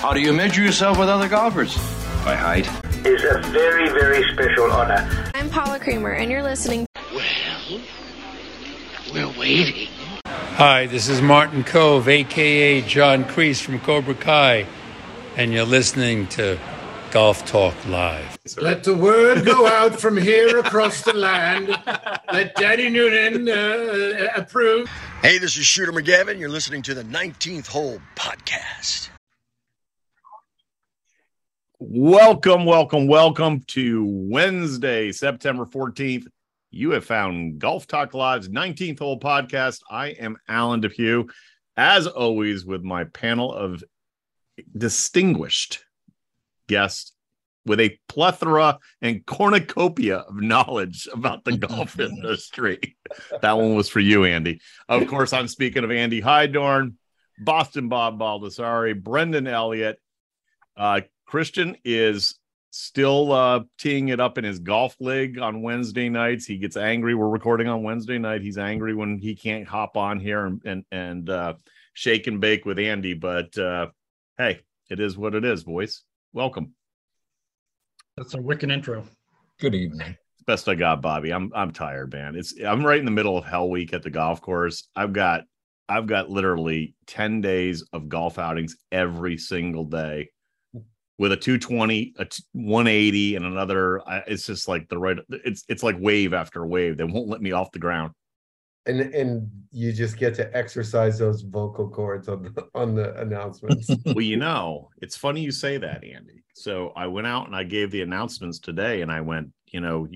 How do you measure yourself with other golfers? By height. Is a very, very special honor. I'm Paula Creamer, and you're listening. Well, we're waiting. Hi, this is Martin Kove, aka John Kreese from Cobra Kai, and you're listening to Golf Talk Live. Let the word go out from here across the land. Let Daddy Noonan uh, approve. Hey, this is Shooter McGavin. You're listening to the 19th Hole Podcast. Welcome, welcome, welcome to Wednesday, September 14th. You have found Golf Talk Live's 19th Hole Podcast. I am Alan Depew, as always, with my panel of distinguished guests with a plethora and cornucopia of knowledge about the golf industry. That one was for you, Andy. Of course, I'm speaking of Andy Hydorn, Boston Bob Baldessari, Brendan Elliott. Uh, Christian is still uh, teeing it up in his golf league on Wednesday nights. He gets angry. We're recording on Wednesday night. He's angry when he can't hop on here and and, and uh, shake and bake with Andy. But uh, hey, it is what it is, boys. Welcome. That's a wicked intro. Good evening. Best I got, Bobby. I'm I'm tired, man. It's I'm right in the middle of hell week at the golf course. I've got I've got literally 10 days of golf outings every single day with a 220, a 180, and another. It's just like the right. It's it's like wave after wave. They won't let me off the ground. And and you just get to exercise those vocal cords on the on the announcements. well, you know, it's funny you say that, Andy. So I went out and I gave the announcements today, and I went, you know,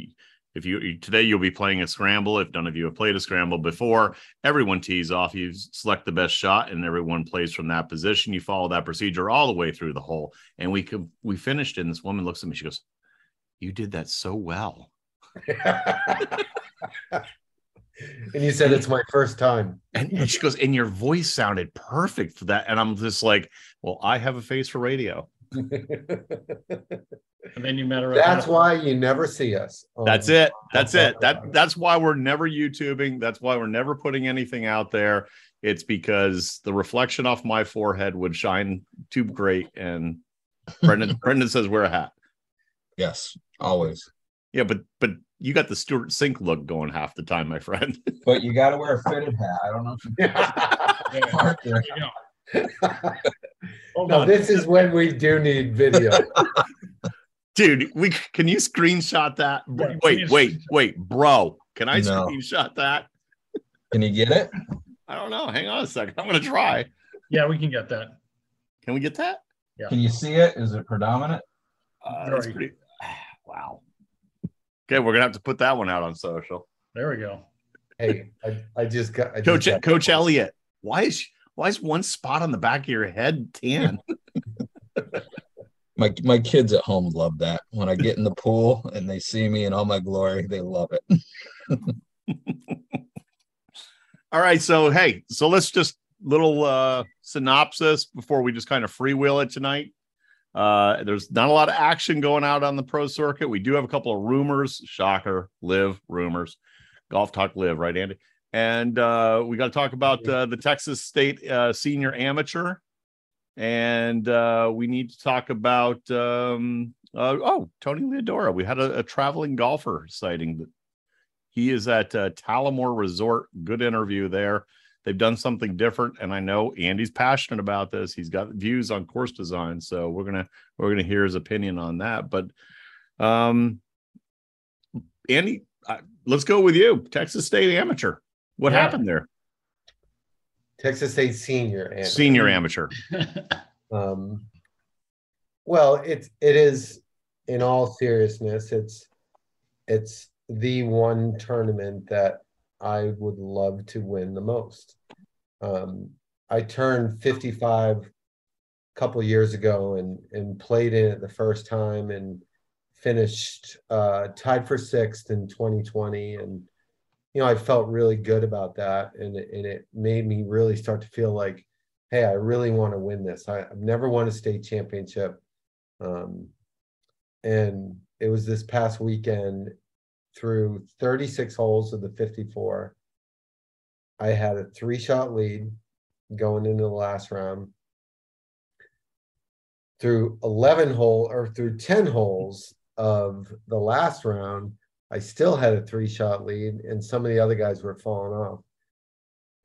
if you today you'll be playing a scramble. If none of you have played a scramble before, everyone tees off. You select the best shot, and everyone plays from that position. You follow that procedure all the way through the hole. And we could we finished, and this woman looks at me. She goes, "You did that so well." and you said it's my first time. And, and she goes, and your voice sounded perfect for that. And I'm just like, well, I have a face for radio. And then you met her. That's why you never see us. on- That's it. That's it. That that's why we're never YouTubing. That's why we're never putting anything out there. It's because the reflection off my forehead would shine too great. And Brendan Brendan says wear a hat. Yes, always. Yeah, but but you got the Stewart Cink look going half the time, my friend. But you got to wear a fitted hat. I don't know if you Yeah, there you go. Hold No, on. this is when we do need video. Dude, we can you screenshot that? Yeah, wait, please. wait, wait, bro. Can I No. screenshot that? Can you get it? I don't know. Hang on a second. I'm gonna try. Yeah, we can get that. Can we get that? Yeah. Can you see it? Is it predominant? Uh, that's pretty. Wow. Okay, we're gonna have to put that one out on social. There we go. hey, I, I just got I just Coach got- Coach Elliott, why is why is one spot on the back of your head tan? My my kids at home love that. When I get in the pool and they see me in all my glory, they love it. All right, so hey, so let's just little uh synopsis before we just kind of freewheel it tonight. Uh there's not a lot of action going out on the pro circuit. We do have a couple of rumors, shocker, live rumors. Golf talk live, right, Andy? And uh we got to talk about uh, the Texas State uh senior amateur. And uh we need to talk about um uh, oh, Tony Leodora. We had a, a traveling golfer sighting he is at uh, Talamore Resort. Good interview there. They've done something different, and I know Andy's passionate about this. He's got views on course design, so we're gonna we're gonna hear his opinion on that. But, um, Andy, let's go with you. Texas State Amateur. What Yeah. happened there? Texas State senior and Senior amateur. Um, well, it's it is in all seriousness, it's it's the one tournament that I would love to win the most. Um, I turned 55 a couple years ago and and played in it the first time and finished uh, tied for sixth in 2020 and you know I felt really good about that and and it made me really start to feel like hey I really want to win this. I, I've never won a state championship um, and it was this past weekend through 36 holes of the 54 I had a three shot lead going into the last round. Through 11 hole or through 10 holes of the last round, I still had a three shot lead, and some of the other guys were falling off.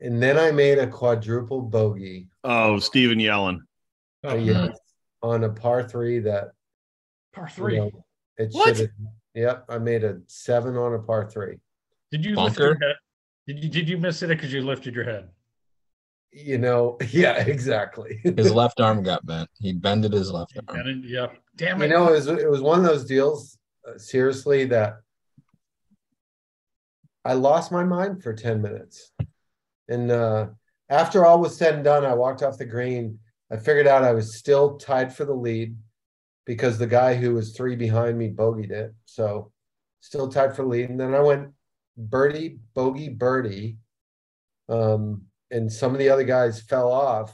And then I made a quadruple bogey. Oh, Stephen Yellen. uh, yes, on a par three that Par you three. know, it What? should have. Yep, I made a seven on a par three. Did you lift your head? Did you did you miss it because you lifted your head? You know, yeah, exactly. His left arm got bent. He bended his left arm. And yeah, damn you it. know, it was it was one of those deals, uh, seriously, that I lost my mind for 10 minutes. And uh, after all was said and done, I walked off the green. I figured out I was still tied for the lead because the guy who was three behind me bogeyed it. So still tied for lead. And then I went birdie, bogey, birdie. Um, and some of the other guys fell off.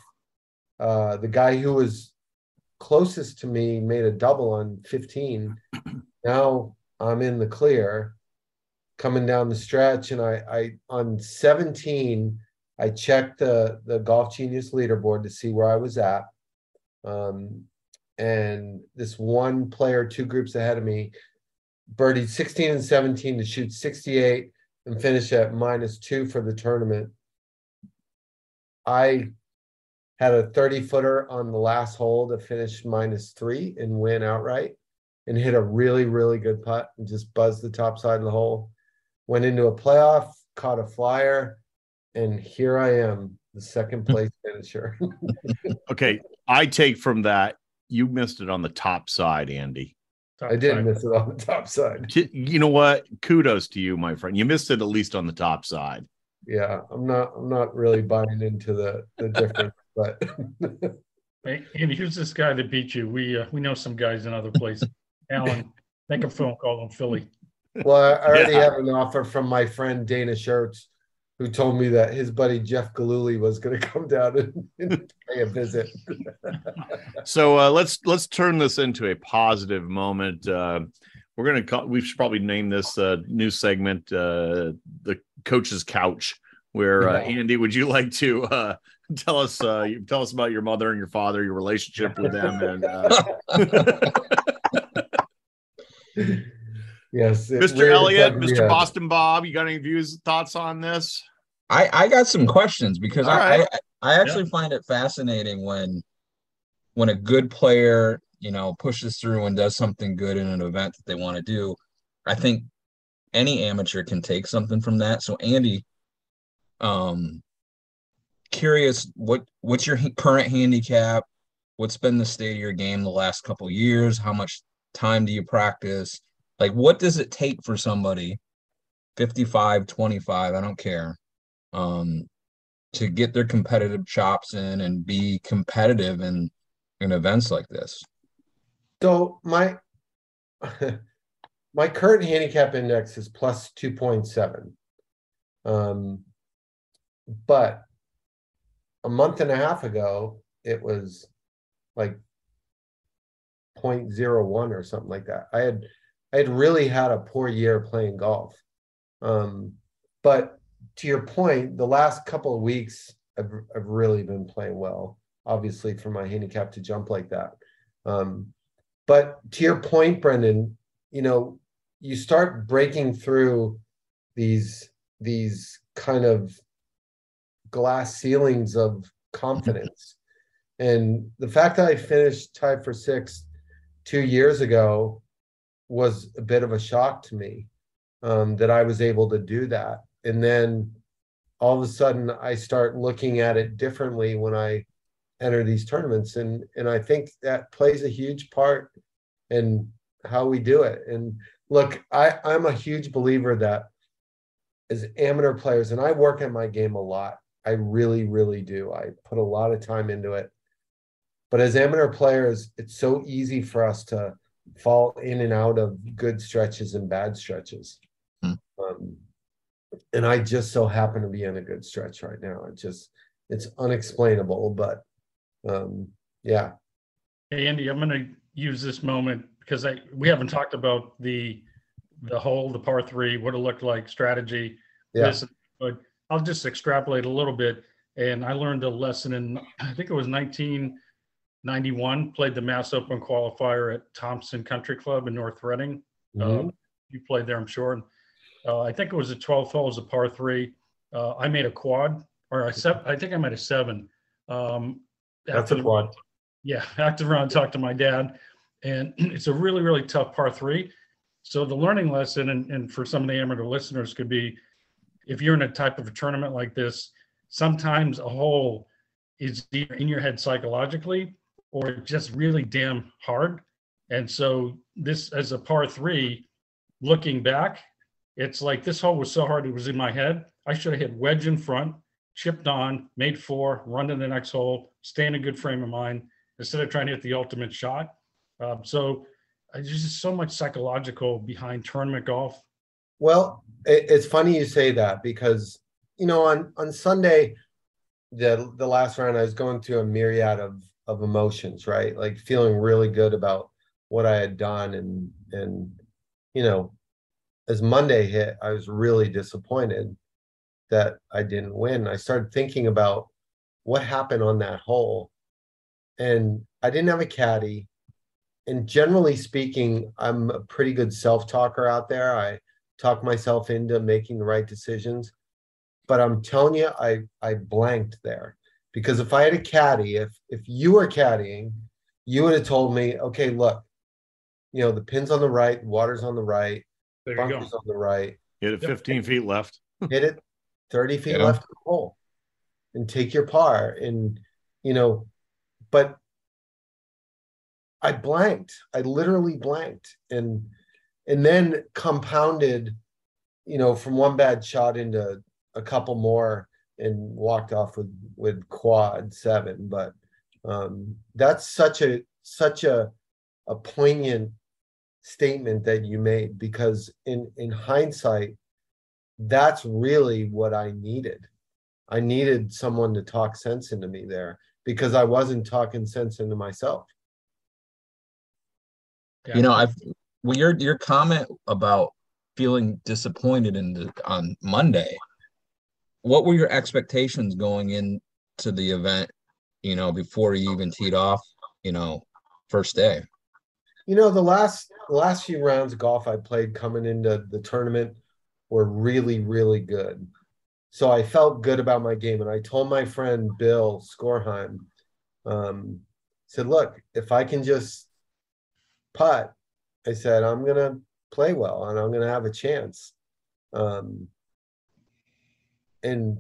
Uh, the guy who was closest to me made a double on 15. Now I'm in the clear coming down the stretch and I I on 17 I checked the the golf genius leaderboard to see where I was at. Um and this one player two groups ahead of me birdied 16 and 17 to shoot 68 and finish at minus 2 for the tournament. I had a 30 footer on the last hole to finish minus three and win outright and hit a really, really good putt and just buzzed the top side of the hole. Went into a playoff, caught a flyer, and here I am, the second place finisher. Okay, I take from that you missed it on the top side, Andy. I did miss it on the top side. You know what? Kudos to you, my friend. You missed it at least on the top side. Yeah, I'm not I'm not really buying into the the difference, but Hey, and here's this guy that beat you. We uh, we know some guys in other places. Alan, make a phone call in Philly. Well, I already Yeah. have an offer from my friend Dana Schertz, who told me that his buddy Jeff Galooly was going to come down and, and pay a visit. So uh, let's let's turn this into a positive moment. Uh, we're gonna call, we should probably name this uh, new segment uh, the coach's couch. Where uh, Andy, would you like to uh, tell us uh, tell us about your mother and your father, your relationship with them, and uh, yes, Mr. really Elliott, Mr. yeah. Boston Bob, you got any views, thoughts on this? I I got some questions because All I, right. I I actually find it fascinating when when a good player you know pushes through and does something good in an event that they want to do. I think any amateur can take something from that. So Andy, um, curious what what's your current handicap? What's been the state of your game the last couple years? How much time do you practice? Like what does it take for somebody 55, 25, I don't care. Um to get their competitive chops in and be competitive in in events like this. So my my current handicap index is plus 2.7. Um, but a month and a half ago, it was like 0.01 or something like that. I had I had really had a poor year playing golf. Um, but to your point, the last couple of weeks I've, I've really been playing well, obviously for my handicap to jump like that. Um, but to your point, Brendan, you know, you start breaking through these these kind of glass ceilings of confidence. And the fact that I finished tied for sixth two years ago was a bit of a shock to me um, that I was able to do that. And then all of a sudden, I start looking at it differently when I enter these tournaments, and and I think that plays a huge part in how we do it. And look, I I'm a huge believer that as amateur players, and I work at my game a lot. I really, really do. I put a lot of time into it. But as amateur players, it's so easy for us to fall in and out of good stretches and bad stretches. Um, and I just so happen to be in a good stretch right now. It just it's unexplainable, but um, yeah. Hey, Andy, I'm going to use this moment because I we haven't talked about the the hole, the par three, what it looked like, strategy. Yeah. This, but I'll just extrapolate a little bit. And I learned a lesson in I think it was 91, played the Mass Open qualifier at Thomson Country Club in North Reading. Mhm. Uh, you played there, I'm sure. Uh, I think it was a 12 hole, it was a par three. Uh, I made a quad, or I seven. I think I made a seven. Um, That's a the- quad. Yeah, active round. Talked to my dad, and it's a really, really tough par three. So the learning lesson, and, and for some of the amateur listeners, could be if you're in a type of a tournament like this, sometimes a hole is in your head psychologically or just really damn hard. And so this as a par three, looking back, it's like this hole was so hard it was in my head. I should have hit wedge in front, chipped on, made four, run to the next hole, stay in a good frame of mind instead of trying to hit the ultimate shot. Um, so uh, there's just so much psychological behind tournament golf. Well, it, it's funny you say that because you know on on Sunday, the the last round I was going through a myriad of of emotions, right? Like feeling really good about what I had done, and and you know, as Monday hit, I was really disappointed that I didn't win. I started thinking about what happened on that hole, and I didn't have a caddy. And generally speaking, I'm a pretty good self talker out there. I talk myself into making the right decisions. But I'm telling you, I I blanked there because if I had a caddy, if if you were caddying, you would have told me, okay, look, you know the pin's on the right, water's on the right, There bunkers on the right, Hit it 15 feet left. hit it 30 feet Yeah. left of the hole, and take your par. And you know, but I blanked. I literally blanked, and and then compounded, you know, from one bad shot into a couple more, and walked off with with quad seven. But um, that's such a such a a poignant statement that you made because in in hindsight, that's really what I needed. I needed someone to talk sense into me there because I wasn't talking sense into myself. You know, I've well, your your comment about feeling disappointed in the on Monday. What were your expectations going into the event? You know, before you even teed off. You know, first day. You know, the last the last few rounds of golf I played coming into the tournament were really, really good. So I felt good about my game. And I told my friend Bill Skorheim, um, said, look, if I can just putt, I said, I'm gonna play well and I'm gonna have a chance. Um, and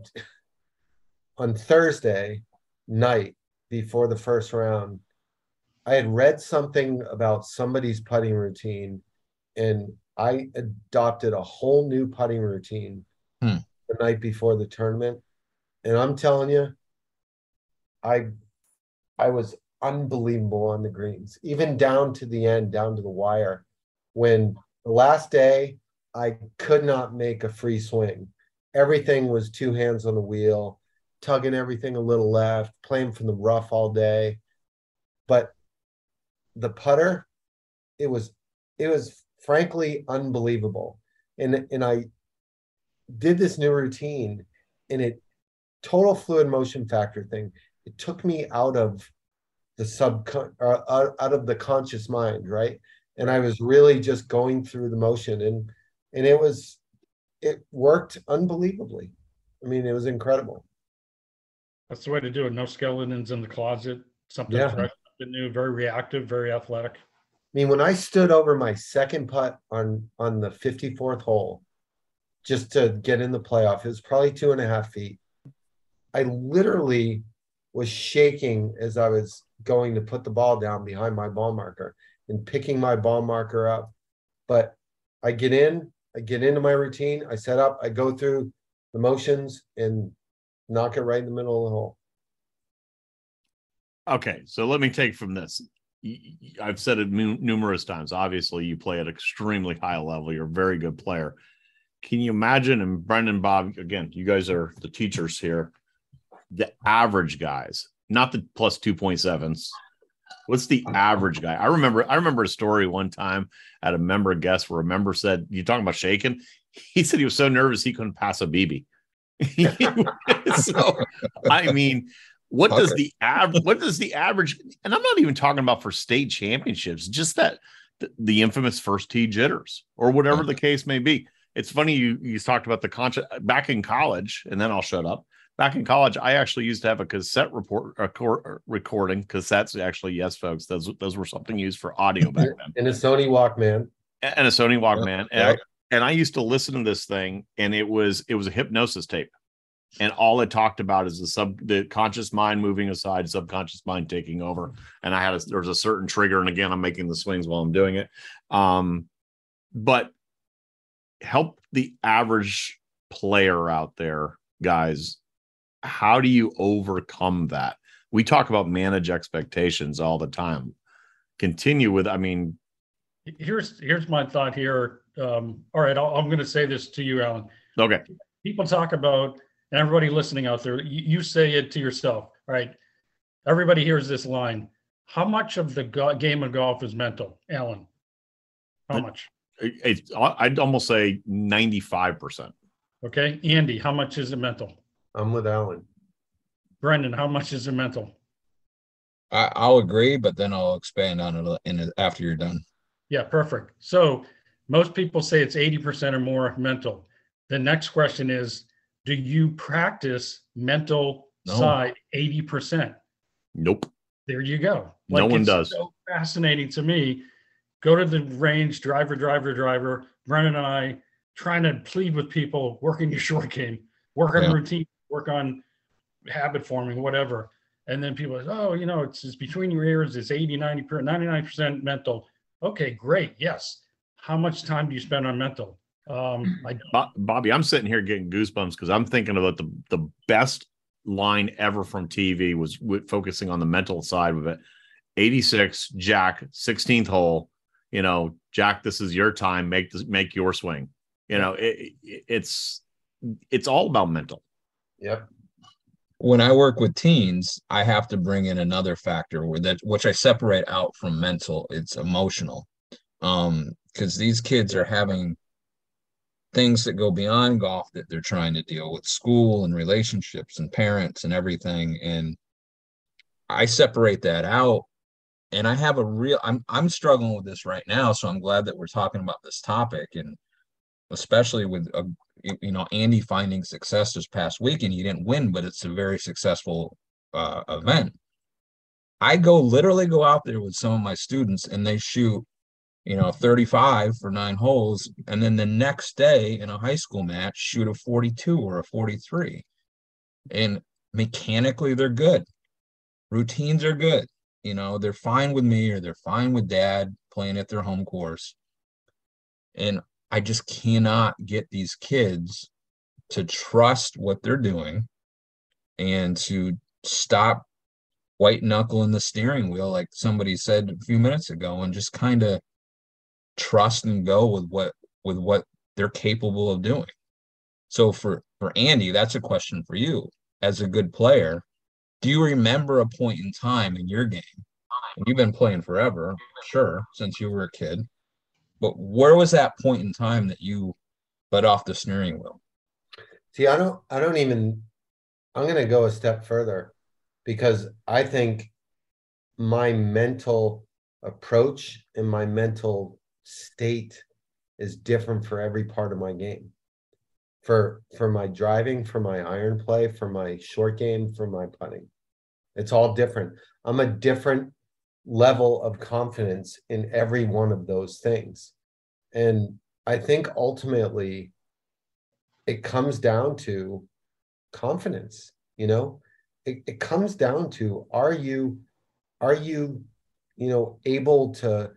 on Thursday night before the first round, I had read something about somebody's putting routine, and I adopted a whole new putting routine Hmm. the night before the tournament. And I'm telling you, I I was unbelievable on the greens, even down to the end, down to the wire. When the last day, I could not make a free swing. Everything was two hands on the wheel, tugging everything a little left, playing from the rough all day. But the putter, it was it was frankly unbelievable. And and I did this new routine and it total fluid motion factor thing. It took me out of the sub uh, out out of the conscious mind, right? And I was really just going through the motion and and it was it worked unbelievably. I mean, it was incredible. That's the way to do it. No skeletons in the closet. Something Yeah. fresh, something new, very reactive, very athletic. I mean, when I stood over my second putt on on the 54th hole, just to get in the playoff, it was probably two and a half feet. I literally was shaking as I was going to put the ball down behind my ball marker and picking my ball marker up. But I get in, I get into my routine, I set up, I go through the motions and knock it right in the middle of the hole. Okay, so let me take from this. I've said it nu- numerous times. Obviously, you play at extremely high level. You're a very good player. Can you imagine? And Brendan, Bob, again, you guys are the teachers here. The average guys, not the plus two point sevens. What's the average guy? I remember. I remember a story one time at a member guest where a member said, "You talking about shaking?" He said he was so nervous he couldn't pass a BB. so, I mean, What does the average? What does the average? And I'm not even talking about for state championships. Just that the, the infamous first tee jitters or whatever the case may be. It's funny you you talked about the conscious back in college, and then I'll shut up. Back in college, I actually used to have a cassette report a cor- recording cassettes. Actually, yes, folks, those those were something used for audio back then, and a Sony Walkman. and a Sony Walkman. And. I, and I used to listen to this thing, and it was it was a hypnosis tape, and all it talked about is the sub the conscious mind moving aside, subconscious mind taking over. And I had a, there was a certain trigger, and again, I'm making the swings while I'm doing it. Um, but help the average player out there, guys. How do you overcome that? We talk about manage expectations all the time. Continue with, I mean, Here's here's my thought here. Um, all right, I'll, I'm going to say this to you, Alan. okay, People talk about, and everybody listening out there, you, you say it to yourself. Right, everybody hears this line. How much of the go- game of golf is mental, Alan? How much? it- it's I'd almost say 95%. Okay, Andy, how much is it mental? I'm with Alan. Brendan, how much is it mental? I, I'll agree, but then I'll expand on it in after you're done. Yeah, perfect. So most people say it's 80% or more mental. The next question is Do you practice mental No. side 80%? Nope. There you go. No one it's does. So fascinating to me. Go to the range, driver, driver, driver. Brendan and I trying to plead with people, working your short game, working on Yeah. routine, work on habit forming, whatever. And then people say, oh, you know, it's, it's between your ears, it's 80, 90, 99% mental. Okay, great. Yes. How much time do you spend on mental? Um, I. Bobby, I'm sitting here getting goosebumps because I'm thinking about the the best line ever from TV was with focusing on the mental side of it. 86 Jack 16th hole. You know, Jack, this is your time. Make this make your swing. You know, it, it- it's it's all about mental. Yep. when I work with teens, I have to bring in another factor with that which I separate out from mental. It's emotional. Um, because these kids are having things that go beyond golf that they're trying to deal with school and relationships and parents and everything. And I separate that out. And I have a real I'm I'm struggling with this right now. So I'm glad that we're talking about this topic and especially with a you know Andy finding success this past weekend. He didn't win, but it's a very successful uh, event. I go literally go out there with some of my students and they shoot, you know, 35 for nine holes, and then the next day in a high school match shoot a 42 or a 43. And mechanically they're good. Routines are good. You know, they're fine with me or they're fine with dad playing at their home course. And I just cannot get these kids to trust what they're doing and to stop white knuckling the steering wheel, like somebody said a few minutes ago, and just kind of trust and go with what with what they're capable of doing. So for for Andy, that's a question for you as a good player. Do you remember a point in time in your game? And you've been playing forever, sure, since you were a kid. But where was that point in time that you let off the steering wheel? See, I don't I don't even I'm gonna go a step further because I think my mental approach and my mental state is different for every part of my game. For for my driving, for my iron play, for my short game, for my putting. It's all different. I'm a different level of confidence in every one of those things. And I think ultimately it comes down to confidence, you know? It, it comes down to are you are you you know able to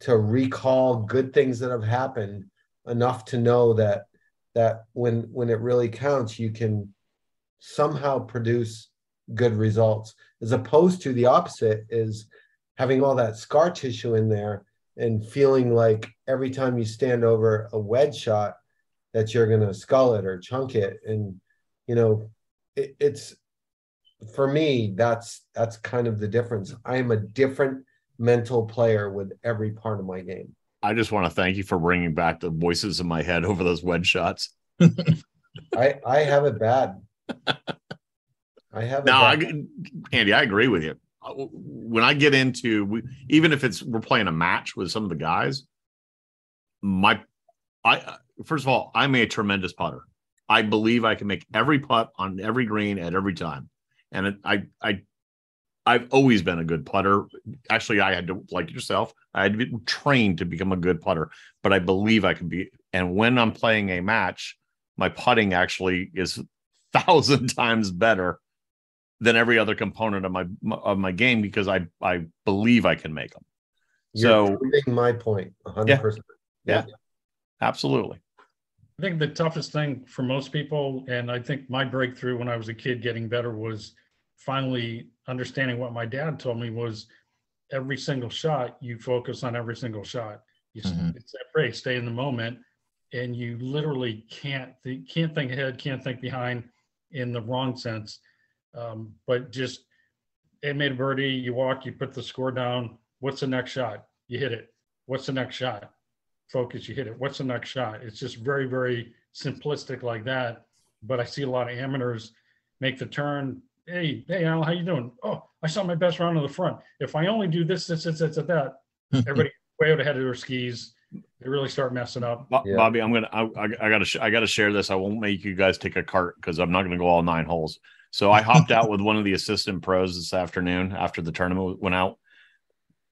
to recall good things that have happened enough to know that that when when it really counts you can somehow produce good results as opposed to the opposite is having all that scar tissue in there and feeling like every time you stand over a wedge shot that you're going to skull it or chunk it and you know it, it's for me that's that's kind of the difference i am a different mental player with every part of my game I just want to thank you for bringing back the voices in my head over those wedge shots. i i have it bad I have. No, I, Andy, I agree with you. Uh, when I get into, even if it's we're playing a match with some of the guys, my, I first of all, I'm a tremendous putter. I believe I can make every putt on every green at every time, and it, I, I, I've always been a good putter. Actually, I had to like yourself. I had to be trained to become a good putter, but I believe I can be. And when I'm playing a match, my putting actually is thousand times better than every other component of my of my game because I I believe I can make them. You're so proving my point, hundred percent. Yeah, absolutely. I think the toughest thing for most people, and I think my breakthrough when I was a kid getting better was finally understanding what my dad told me was every single shot you focus on every single shot. You, Mhm. It's that phrase, stay in the moment, and you literally can't th- can't think ahead, can't think behind in the wrong sense. Um, but just it made a birdie. You walk, you put the score down. What's the next shot? You hit it. What's the next shot? Focus. You hit it. What's the next shot? It's just very very simplistic like that. But I see a lot of amateurs make the turn. Hey, hey, Al, how you doing? Oh, I saw my best round on the front. If I only do this, this, this, this, this, that, everybody way out ahead of their skis. They really start messing up. Bo- Bobby, I'm gonna I, I, I gotta sh- I gotta share this. I won't make you guys take a cart because I'm not gonna go all nine holes. So I hopped out with one of the assistant pros this afternoon after the tournament went out.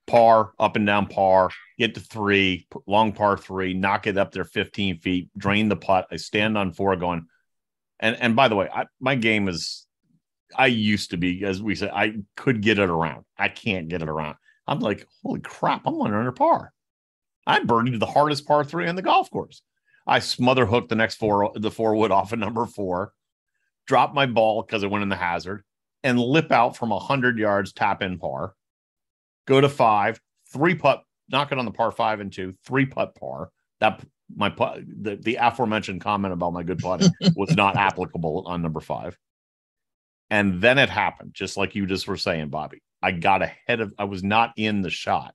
Par up and down par, get to three, long par three, knock it up there 15 feet, drain the putt. I stand on four going, and and by the way, I, my game is I used to be, as we said, I could get it around. I can't get it around. I'm like, holy crap, I'm one under par. I birdied the hardest par three on the golf course. I smother hooked the next four, the four wood off of number four, drop my ball because it went in the hazard, and lip out from 100 yards, tap in par, go to five, three putt, knock it on the par five and two, three putt par. That my putt, the, the aforementioned comment about my good putting was not applicable on number five. And then it happened, just like you just were saying, Bobby. I got ahead of, I was not in the shot.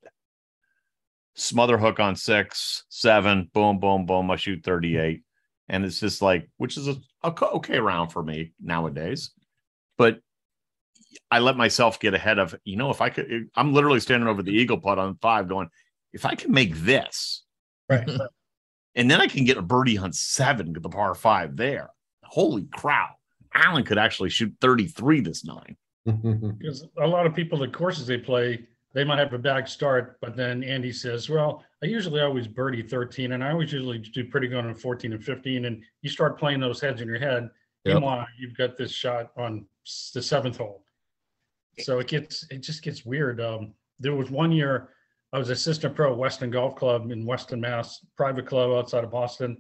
Smother hook on six, seven, boom, boom, boom. I shoot 38. And it's just like, which is a, a okay round for me nowadays. But I let myself get ahead of, you know, if I could, I'm literally standing over the eagle putt on five going, if I can make this, Right. and then I can get a birdie on seven to the par five there. Holy crap. Alan could actually shoot 33 this nine. Because a lot of people, the courses they play, they might have a bad start, but then Andy says, "Well, I usually always birdie 13, and I always usually do pretty good on 14 and 15." And you start playing those heads in your head. Yep. Meanwhile, you've got this shot on the seventh hole, so it gets it just gets weird. Um, there was one year I was assistant pro at Weston Golf Club in Weston, Mass, private club outside of Boston,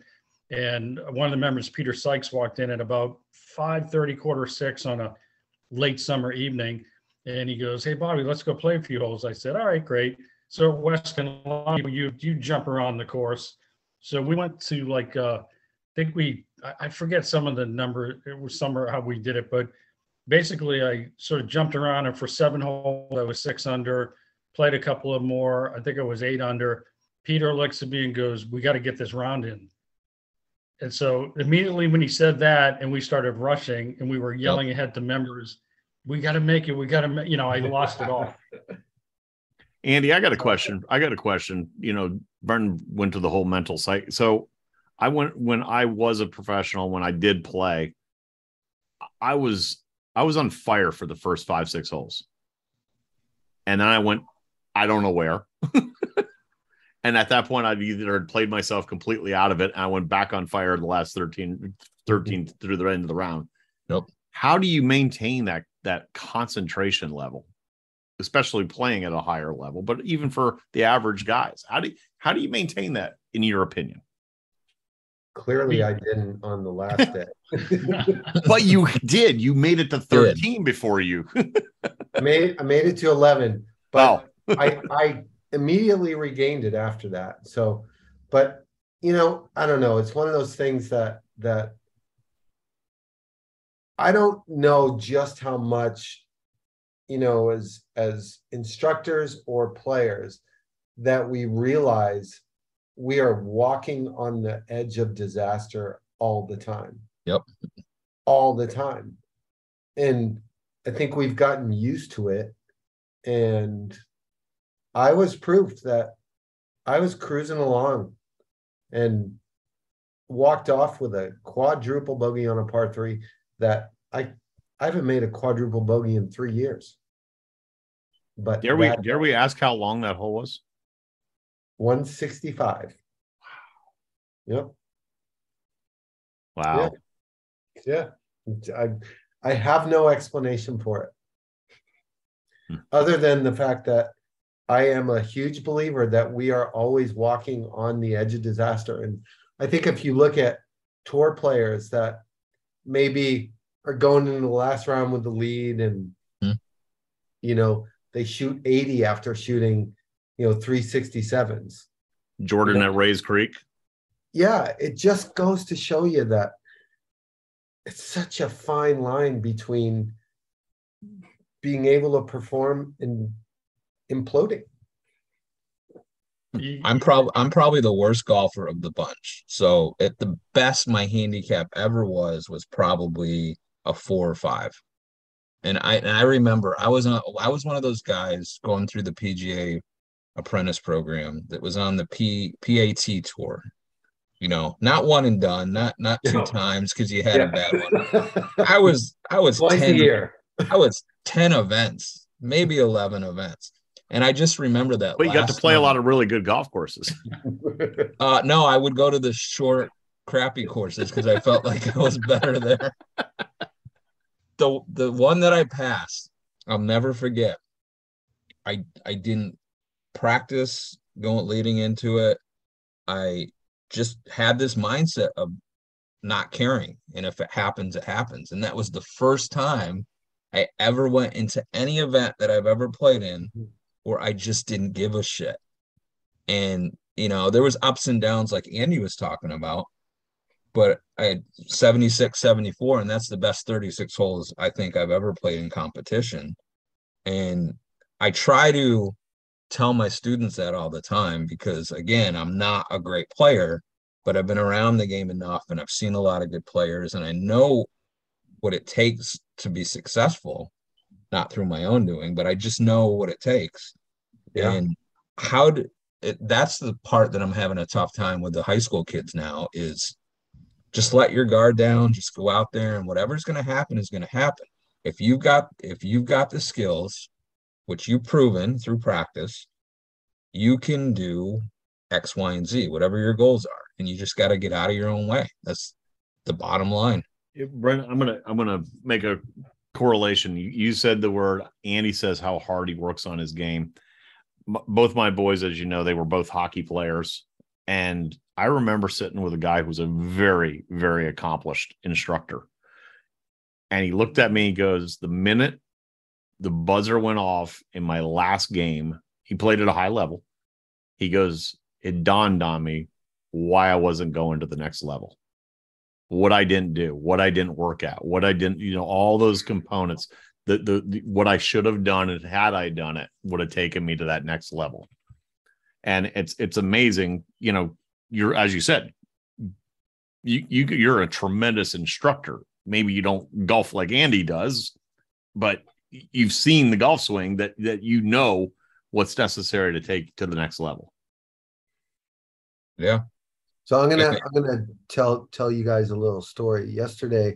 and one of the members, Peter Sykes, walked in at about 5:30, quarter six on a late summer evening and he goes, "Hey, Bobby, let's go play a few holes." I said, "All right, great." So at Weston, a lot of people, you you jump around the course. So we went to like uh, I think we I, I forget some of the number. It was somewhere how we did it, but basically I sort of jumped around and for seven holes I was six under. Played a couple of more. I think I was eight under. Peter looks at me and goes, "We got to get this round in." And so immediately when he said that, and we started rushing, and we were yelling ahead to members, "We got to make it! We got to!" Ma-, you know, I lost it all. Andy, I got a question. I got a question. You know, Burton went to the whole mental site. So I went when I was a professional, when I did play, I was I was on fire for the first five, six holes. And then I went, I don't know where. and at that point, I'd either had played myself completely out of it. And I went back on fire the last 13, 13 through the end of the round. Nope. How do you maintain that that concentration level? especially playing at a higher level, but even for the average guys, how do you, how do you maintain that in your opinion? Clearly, I didn't on the last day. but you did. You made it to 13 before you. I made I made it to 11, but I I immediately regained it after that. So, but you know, I don't know. It's one of those things that that I don't know just how much you know as as instructors or players that we realize we are walking on the edge of disaster all the time Yep. all the time and I think we've gotten used to it. And I was proof that I was cruising along and walked off with a quadruple bogey on a par three that I I haven't made a quadruple bogey in three years. But Dare we dare we ask how long that hole was? 165. Wow. Yep. Wow. Yeah. I I have no explanation for it. Hmm. Other than the fact that I am a huge believer that we are always walking on the edge of disaster. And I think if you look at tour players that maybe are going into the last round with the lead and Hmm. you know they shoot 80 after shooting, you know, 367s. Jordan Yeah. at Rae's Creek. yeah, it just goes to show you that it's such a fine line between being able to perform and imploding. You- I'm probably I'm probably the worst golfer of the bunch. So at the best my handicap ever was was probably a four or five. And I and I remember I was on I was one of those guys going through the PGA apprentice program that was on the P PAT tour. You know, not one and done, not not two Yeah. times because you had a bad one. I was I was Twice a 10 year. I was 10 events, maybe 11 events. And I just remember that. But you got to last play a lot of really good golf courses. Uh, no, I would go to the short, crappy courses because I felt like I was better there. The the one that I passed, I'll never forget. I I didn't practice going leading into it. I just had this mindset of not caring, and if it happens, it happens. And that was the first time I ever went into any event that I've ever played in where I just didn't give a shit. And you know, there was ups and downs like Andy was talking about, but I had 76, 74, and that's the best 36 holes I think I've ever played in competition. And I try to tell my students that all the time because again, I'm not a great player, but I've been around the game enough and I've seen a lot of good players and I know what it takes to be successful, not through my own doing, but I just know what it takes. Yeah. And how do it, that's the part that I'm having a tough time with the high school kids now is just let your guard down, just go out there and whatever's going to happen is going to happen. If you've got if you've got the skills, which you've proven through practice, you can do X, Y, and Z, whatever your goals are, and you just got to get out of your own way. That's the bottom line. Brent, I'm gonna I'm gonna make a correlation. You, you said the word. Andy says how hard he works on his game. M- both my boys, as you know, they were both hockey players, and I remember sitting with a guy who was a very very accomplished instructor, and he looked at me. and goes, "The minute the buzzer went off in my last game, he played at a high level. He goes, it dawned on me why I wasn't going to the next level." What I didn't do, what I didn't work at, what I didn't, you know, all those components, the, the, the what I should have done and had I done it would have taken me to that next level. And it's it's amazing, you know, you're as you said, you you you're a tremendous instructor. Maybe you don't golf like Andy does, but you've seen the golf swing that that you know what's necessary to take to the next level. Yeah. So I'm gonna Okay. I'm gonna tell tell you guys a little story. Yesterday,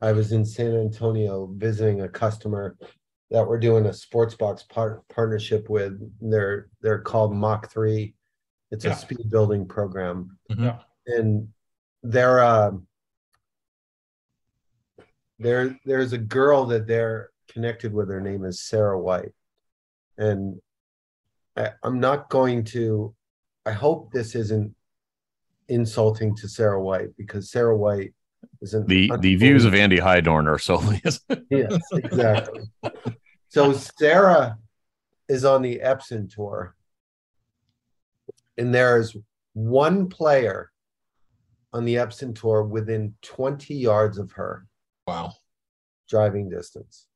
I was in San Antonio visiting a customer that we're doing a sports box par- partnership with. They're they're called Mach Three. It's Yeah. a speed building program, Yeah. and they're um there there's a girl that they're connected with. Her name is Sarah White, and I, I'm not going to. I hope this isn't insulting to Sarah White because Sarah White is an The the views of Andy Hydorn are solely yes, exactly. So Sarah is on the Epson tour, and there's one player on the Epson tour within 20 yards of her Wow. driving distance.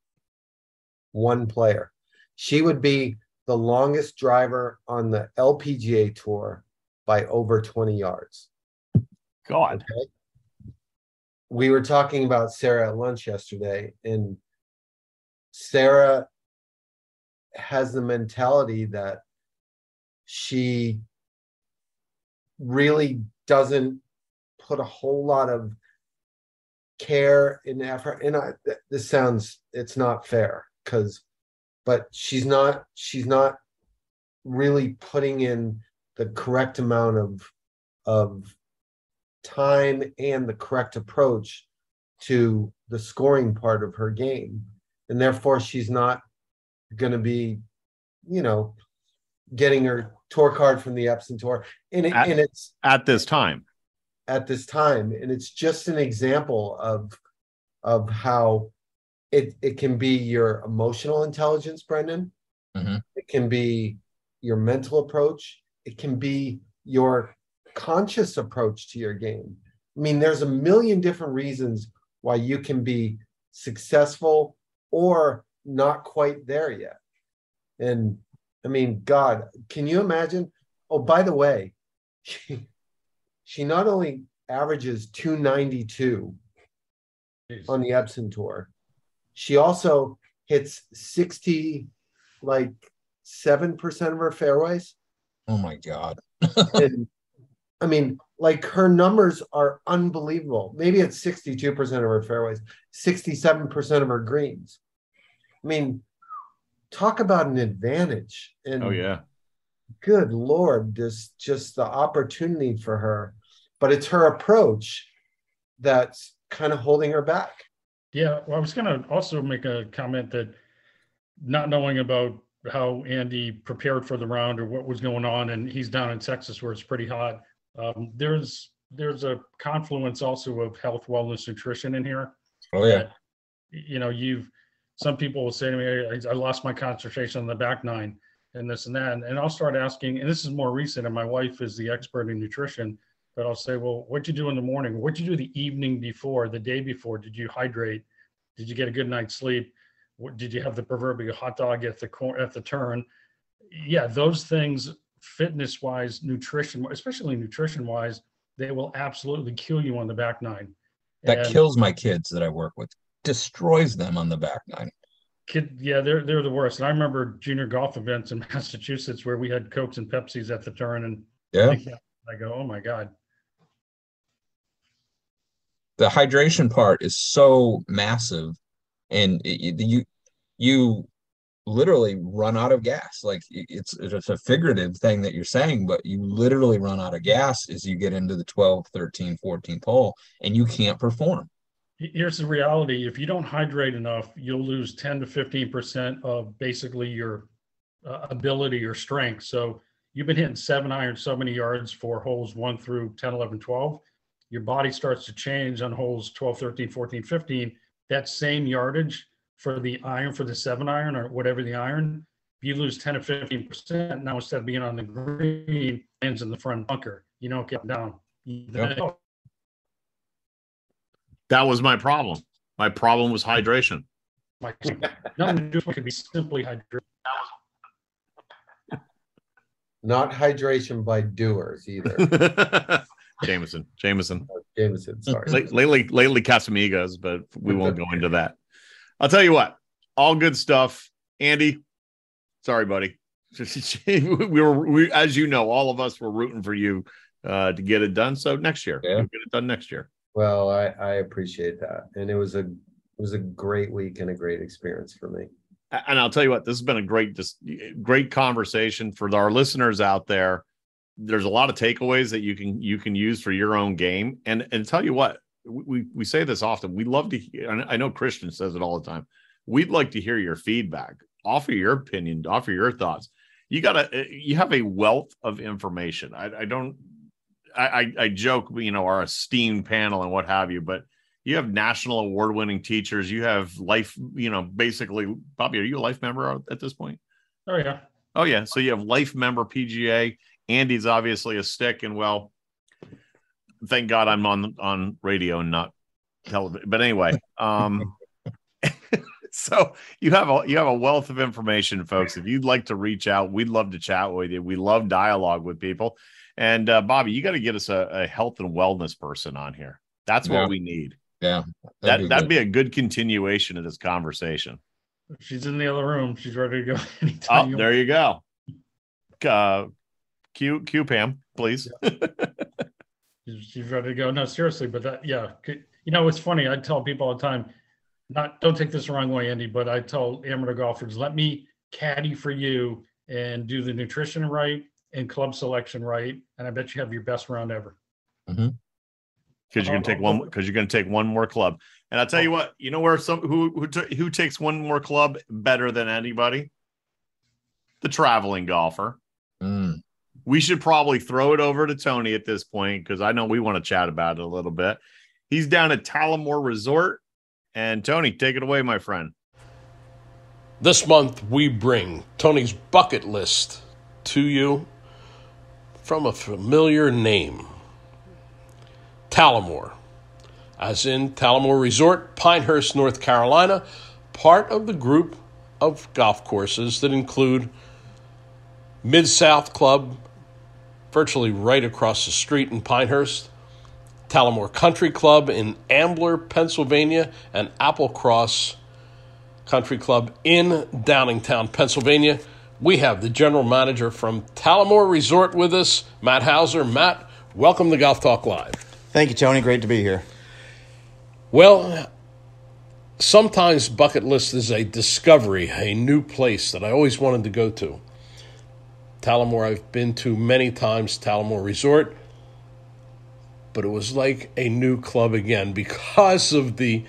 One player. She would be the longest driver on the LPGA tour by over 20 yards. God. Okay. We were talking about Sarah at lunch yesterday, and Sarah has the mentality that she really doesn't put a whole lot of care and effort and I, th- this sounds it's not fair because but she's not she's not really putting in the correct amount of of time and the correct approach to the scoring part of her game. And therefore she's not going to be you know getting her tour card from the Epson tour. And, it, At- and it's At this time. at this time. And it's just an example of of how it it can be your emotional intelligence brendan. Mhm. it can be your mental approach it can be your conscious approach to your game i mean there's a million different reasons why you can be successful or not quite there yet and i mean god can you imagine oh by the way she, she not only averages 292 Jeez. on the Epson tour, she also hits 60 like 7% of her fairways. Oh my god. and I mean, like her numbers are unbelievable. Maybe it's 62% of her fairways, 67% of her greens. I mean, talk about an advantage. And Oh yeah. good lord there's just the opportunity for her but it's her approach that's kind of holding her back Yeah, well, I was going to also make a comment that not knowing about how Andy prepared for the round or what was going on, and he's down in Texas where it's pretty hot. Um, there's there's a confluence also of health, wellness, nutrition in here. Oh yeah. that, You know, you've some people will say to me, I, I lost my concentration on the back nine and this and that. And I'll start asking, and this is more recent, and my wife is the expert in nutrition, but I'll say, well, what'd you do in the morning? What'd you do the evening before, the day before? Did you hydrate? Did you get a good night's sleep? What, did you have the proverbial hot dog at the cor- at the turn? Yeah, those things, fitness wise, nutrition, especially nutrition wise, they will absolutely kill you on the back nine. That And- kills my kids that I work with. Destroys them on the back nine. Kid, yeah, they're they're the worst. And I remember junior golf events in Massachusetts where we had Cokes and Pepsis at the turn, and Yeah. I go, oh my god, the hydration part is so massive and it, you you literally run out of gas. Like it's it's a figurative thing that you're saying but you literally run out of gas as you get into the 12 13 14th hole and you can't perform. Here's the reality: if you don't hydrate enough, you'll lose ten to fifteen percent of basically your uh, ability or strength. So you've been hitting seven iron so many yards for holes 1 through 10 11 12 your body starts to change on holes 12 13 14 15 that same yardage for the iron for the seven iron or whatever the iron you lose 10 to 15 percent now instead of being on the green ends in the front bunker you don't get down Yep. That was my problem. My problem was hydration. My, nothing to do with it could be simply hydration. not hydration by doers either Jameson, Jameson. jameson sorry La- lately, lately Casamigos, but we won't go into that. I'll tell you what, all good stuff. Andy, sorry, buddy. we were, we, as you know, all of us were rooting for you uh, to get it done. So next year, Yeah. you'll get it done next year. well i i appreciate that and it was a it was a great week and a great experience for me And I'll tell you what, this has been a great, just great conversation for our listeners out there. There's a lot of takeaways that you can you can use for your own game. And and tell you what, we we say this often. We love to. I know Christian says it all the time. We'd like to hear your feedback. Offer your opinion. Offer your thoughts. You got to. Eh, you have a wealth of information. I, I don't. I, I I joke, you know, our esteemed panel and what have you, but you have national award winning teachers. You have life, you know, basically, Bobby, are you a life member at this point? Oh yeah. Oh, yeah. So you have life member PGA. Andy's obviously a stick. And well, thank God I'm on on radio and not television. But anyway, um, so you have a you have a wealth of information, folks. If you'd like to reach out, we'd love to chat with you. We love dialogue with people. And uh, Bobby, you got to get us a, a health and wellness person on here. That's what we need. yeah That be that'd good. be a good continuation of this conversation. She's in the other room. She's ready to go anytime. Oh, you there you go. Uh, cue, cue Pam, please. She's, she's ready to go. No, seriously, but that, yeah, you know, it's funny. I tell people all the time, not don't take this the wrong way, Andy, but I tell amateur golfers, let me caddy for you and do the nutrition right and club selection right, and I bet you have your best round ever. because you're gonna take one because you're gonna take one more club. And I'll tell you what, you know where some who who t- who takes one more club better than anybody? The traveling golfer. Mm. We should probably throw it over to Tony at this point because I know we want to chat about it a little bit. He's down at Talamore Resort, and Tony, take it away, my friend. This month, we bring Tony's bucket list to you from a familiar name Talamore, as in Talamore Resort, Pinehurst, North Carolina, part of the group of golf courses that include Mid South Club, virtually right across the street in Pinehurst, Talamore Country Club in Ambler, Pennsylvania, and Applecross Country Club in Downingtown, Pennsylvania. We have the general manager from Talamore Resort with us, Matt Hauser. Matt, welcome to Golf Talk Live. Thank you, Tony. Great to be here. Well, sometimes bucket list is a discovery, a new place that I always wanted to go to. Talamore, I've been to many times, Talamore Resort, but it was like a new club again because of the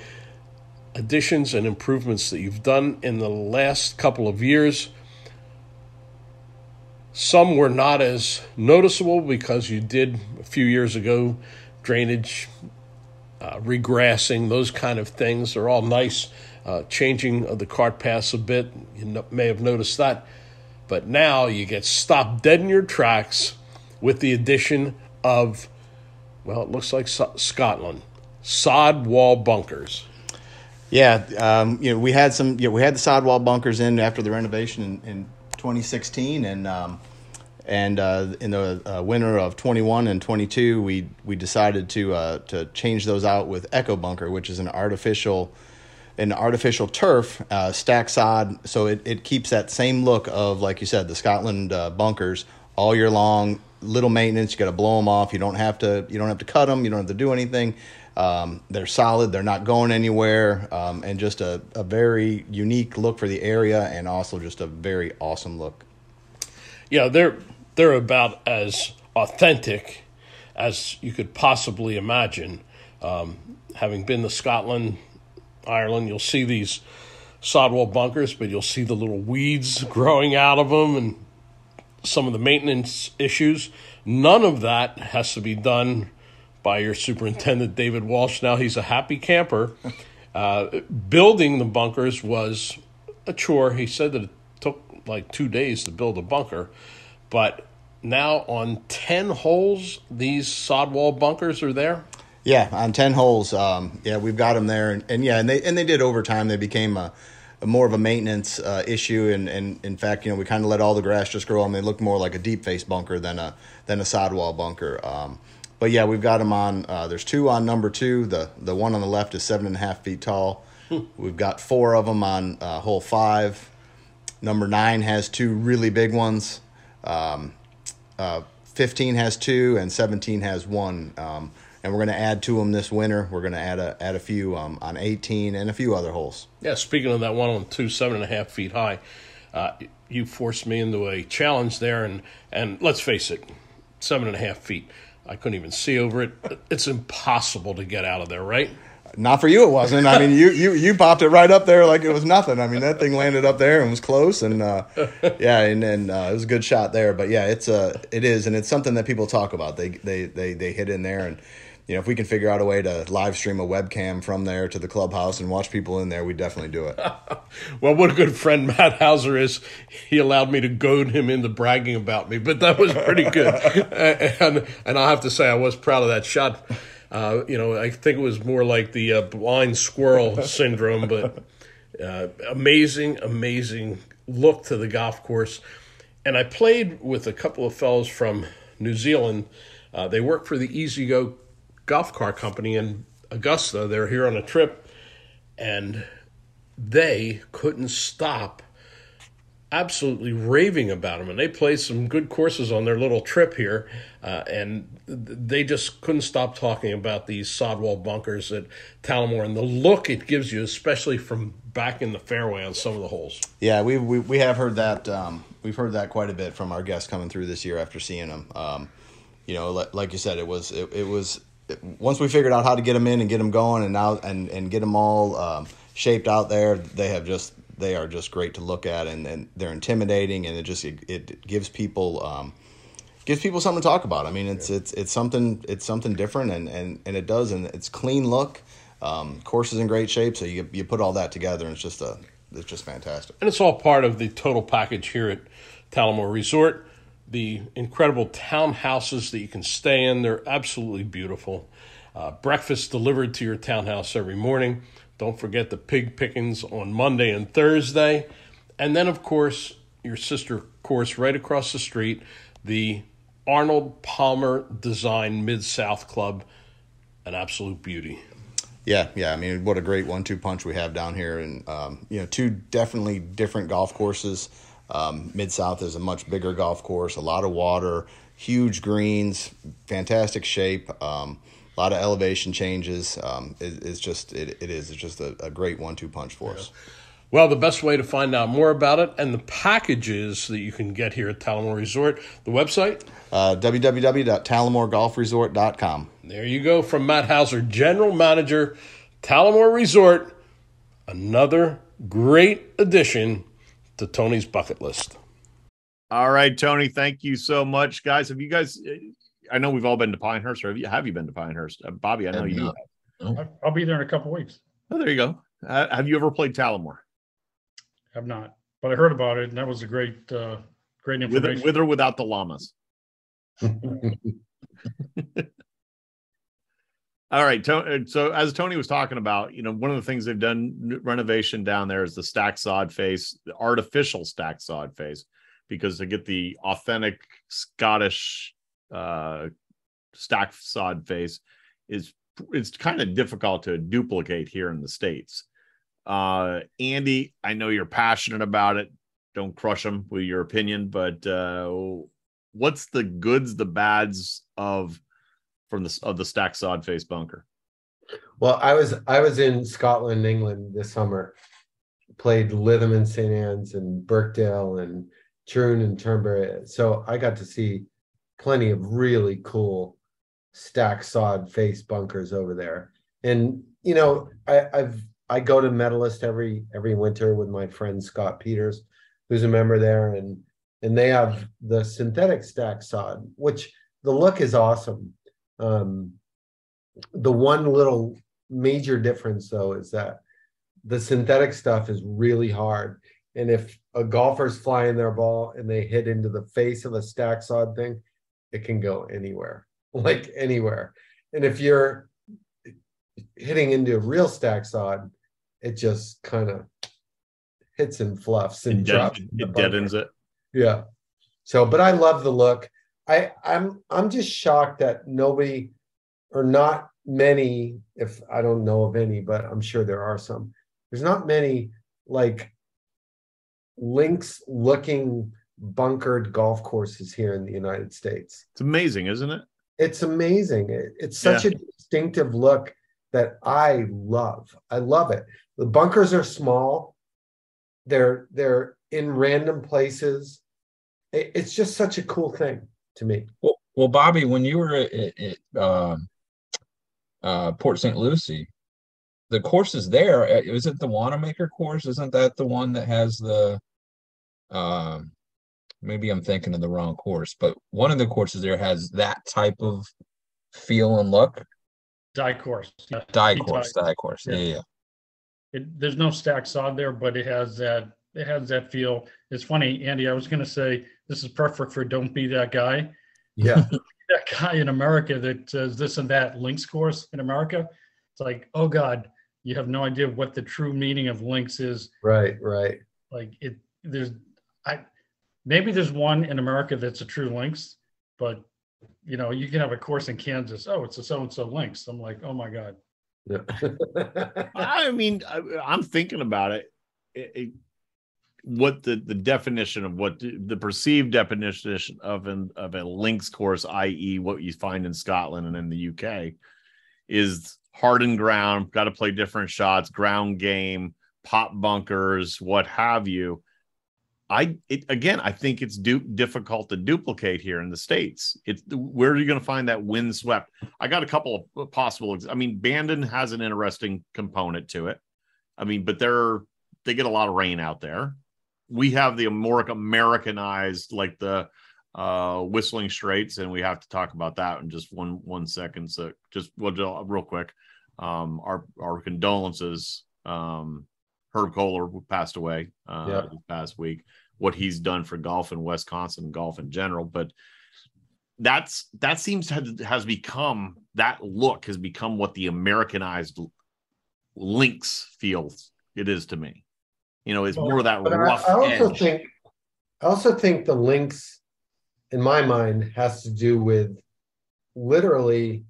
additions and improvements that you've done in the last couple of years. Some were not as noticeable because you did a few years ago drainage, uh, regrassing, those kind of things. They're all nice. Uh, changing of the cart paths a bit. You no- may have noticed that. But now you get stopped dead in your tracks with the addition of, well, it looks like So- Scotland, sod wall bunkers. Yeah, um, you know, we had some. Yeah, we had the sidewall bunkers in after the renovation in, in 2016, and um, and uh, in the uh, winter of 21 and 22, we we decided to uh, to change those out with EcoBunker, which is an artificial an artificial turf uh, stack sod, so it, it keeps that same look of like you said the Scotland uh, bunkers all year long. Little maintenance, you got to blow them off. You don't have to you don't have to cut them. You don't have to do anything. Um, they're solid. They're not going anywhere, um, and just a, a very unique look for the area, and also just a very awesome look. Yeah, they're they're about as authentic as you could possibly imagine. Um, having been to Scotland, Ireland, you'll see these sodwall bunkers, but you'll see the little weeds growing out of them and some of the maintenance issues. None of that has to be done by your superintendent, David Walsh. Now he's a happy camper. Uh, building the bunkers was a chore. He said that it took like two days to build a bunker, but now on 10 holes, these sodwall bunkers are there. Yeah, on ten holes. Um, yeah, we've got them there, and, and yeah, and they and they did over time. They became a, a more of a maintenance uh, issue, and, and in fact, you know, we kind of let all the grass just grow, and they look more like a deep face bunker than a than a sidewall bunker. Um, but yeah, we've got them on. Uh, there's two on number two. The the one on the left is seven and a half feet tall. We've got four of them on uh, hole five. Number nine has two really big ones. Um, uh, 15 has two, and 17 has one. And we're going to add to them this winter. We're going to add a add a few um, on 18 and a few other holes. Yeah, speaking of that one on two, seven and a half feet high, uh, you forced me into a challenge there, and and let's face it, seven and a half feet. I couldn't even see over it. It's impossible to get out of there, right? Not for you, it wasn't. I mean, you you you popped it right up there like it was nothing. I mean, that thing landed up there and was close, and uh, yeah, and and uh, it was a good shot there. But yeah, it's uh, it is, and it's something that people talk about. They they they they hit in there, and you know, if we can figure out a way to live stream a webcam from there to the clubhouse and watch people in there, we definitely do it. Well, what a good friend Matt Hauser is. He allowed me to goad him into bragging about me, but that was pretty good. and and I have to say, I was proud of that shot. Uh, you know, I think it was more like the uh, blind squirrel syndrome, but uh, amazing, amazing look to the golf course. And I played with a couple of fellows from New Zealand. Uh, they work for the E-Z-GO golf car company in Augusta. They're here on a trip, and they couldn't stop absolutely raving about them. And they played some good courses on their little trip here, uh, and they just couldn't stop talking about these sodwall bunkers at Talamore and the look it gives you, especially from back in the fairway on some of the holes. Yeah, we we, we have heard that. Um, we've heard that quite a bit from our guests coming through this year after seeing them. Um, you know, like, like you said, it was it, it was once we figured out how to get them in and get them going, and now and and get them all um, shaped out there. They have just they are just great to look at, and, and they're intimidating, and it just it, it gives people um, gives people something to talk about. I mean, it's yeah. it's it's something it's something different, and and and it does, and it's clean look. Um, course is in great shape, so you you put all that together, and it's just a it's just fantastic. And it's all part of the total package here at Talamore Resort. The incredible townhouses that you can stay in, they're absolutely beautiful. Uh, breakfast delivered to your townhouse every morning. Don't forget the pig pickings on Monday and Thursday. And then, of course, your sister course right across the street, the Arnold Palmer Design Mid South Club, an absolute beauty. Yeah, yeah. I mean, what a great one-two punch we have down here, and um, you know, two definitely different golf courses. Um, Mid South is a much bigger golf course, a lot of water, huge greens, fantastic shape. Um, a lot of elevation changes. Um, it, it's just it, it is it's just a, a great one-two punch for yeah. us. Well, the best way to find out more about it and the packages that you can get here at Talamore Resort, the website? Uh, www.talamore.golfresort.com. There you go from Matt Hauser, General Manager, Talamore Resort. Another great addition to Tony's bucket list. All right, Tony, thank you so much. Guys, have you guys I know we've all been to Pinehurst. Or have you, have you been to Pinehurst, uh, Bobby? I know you. Have. I'll be there in a couple weeks. Oh, there you go. Uh, have you ever played Talamore? I have not, but I heard about it, and that was a great, uh, great information. With, with or without the llamas. All right. Uh, so as Tony was talking about, you know, one of the things they've done renovation down there is the stack sod face, the artificial stack sod face, because to get the authentic Scottish uh, stack sod face is it's kind of difficult to duplicate here in the states. Uh, Andy, I know you're passionate about it. Don't crush them with your opinion, but uh, what's the goods, the bads of from the of the stack sod face bunker? Well, I was I was in Scotland, England this summer. Played Lytham and St Anne's and Birkdale and Troon and Turnberry. So I got to see plenty of really cool stack sod face bunkers over there. And you know, I, I've I go to Medalist every every winter with my friend Scott Peters, who's a member there, and and they have the synthetic stack sod, which the look is awesome. Um, the one little major difference though is that the synthetic stuff is really hard. And if a golfer's flying their ball and they hit into the face of a stack sod thing, it can go anywhere, like anywhere. And if you're hitting into a real stack sod, it just kind of hits and fluffs and it drops. it deadens it. Yeah. So, but I love the look. I I'm I'm just shocked that nobody or not many, if I don't know of any, but I'm sure there are some. There's not many like links looking bunkered golf courses here in the United States. It's amazing, isn't it? It's amazing. It, it's such yeah. a distinctive look that I love. I love it. The bunkers are small. They're they're in random places. It, it's just such a cool thing to me. Well, well, Bobby, when you were at, at uh, uh, Port St. Lucie, the course is there. Uh, it the Wanamaker course? Isn't that the one that has the um, maybe I'm thinking of the wrong course, but one of the courses there has that type of feel and look. Dye course. Yeah. Dye course, Dye, Dye course. Yeah, yeah. yeah. It, there's no stack sod there, but it has that it has that feel. It's funny, Andy. I was gonna say this is perfect for don't be that guy. Yeah. that guy in America that says this and that links course in America. It's like, oh God, you have no idea what the true meaning of links is. Right, right. Like it there's I maybe there's one in America that's a true links, but you know, you can have a course in Kansas. Oh, it's a so and so links. I'm like, oh my god. Yeah. I mean, I, am thinking about it. it, it- what the the definition of what the, perceived definition of an of a links course, i.e., what you find in Scotland and in the UK, is hardened ground. Got to play different shots, ground game, pop bunkers, what have you. I it, again, I think it's du- difficult to duplicate here in the states. It's where are you going to find that wind swept? I got a couple of uh, possible. ex- I mean, Bandon has an interesting component to it. I mean, but they're they get a lot of rain out there. We have the more Americanized, like the uh Whistling Straits, and we have to talk about that in just one one second. So just well, real quick, um, our our condolences. Um, Herb Kohler passed away uh, Yeah. this past week. What he's done for golf in Wisconsin, and golf in general, but that's that seems to have, has become that look has become what the Americanized links feels it is to me. You know, it's more of that But I, rough I also edge. think, I also think the links, in my mind, has to do with literally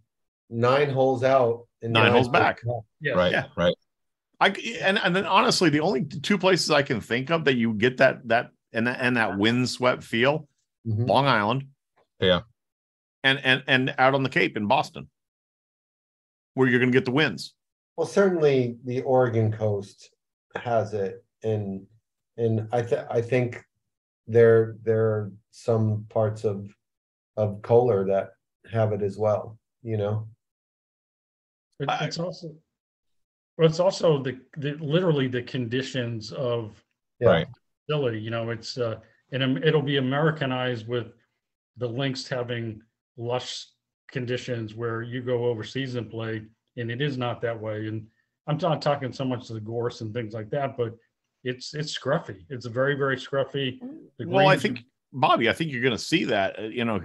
nine holes out and Nine holes back. Yeah. Right. Yeah. Right. I and and then honestly, the only two places I can think of that you get that that and that, and that windswept feel, Mhm. Long Island, Yeah. and and and out on the Cape in Boston, where you're going to get the winds. Well, certainly the Oregon coast has it, and and I th- I think there there are some parts of of Kohler that have it as well. You know, It, it's also, well, it's also the, the literally the conditions of yeah. Right. facility. You know, it's uh, and um, it'll be Americanized with the links having lush conditions where you go overseas and play, and it is not that way. And I'm not talking so much to the gorse and things like that, but it's it's scruffy. It's very very scruffy. The Well, I greens- think Bobby, I think you're going to see that. uh, You know,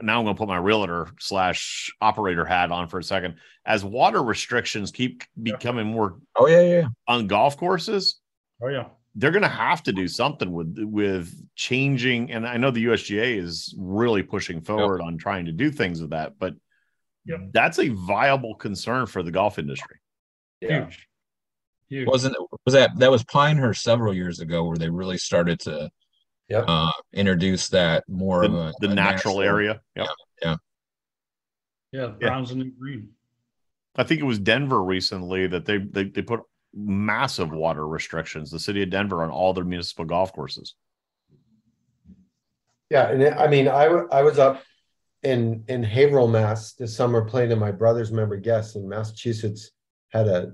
now I'm going to put my realtor slash operator hat on for a second. As water restrictions keep becoming more Oh yeah, yeah. on golf courses, Oh yeah. they're going to have to do something with with changing. And I know the USGA is really pushing forward on trying to do things with that, but Yep. that's a viable concern for the golf industry. Yeah. Huge. Huge. Wasn't was that that was Pinehurst several years ago where they really started to Yep. uh introduce that more of The, a, the a natural, area. Yep. yeah, yeah. browns and green. I think it was Denver recently that they, they they put massive water restrictions. The city of Denver on all their municipal golf courses. Yeah, and it- I mean, I I was up in in Haverhill, Mass this summer playing in my brother's member guests, and Massachusetts had a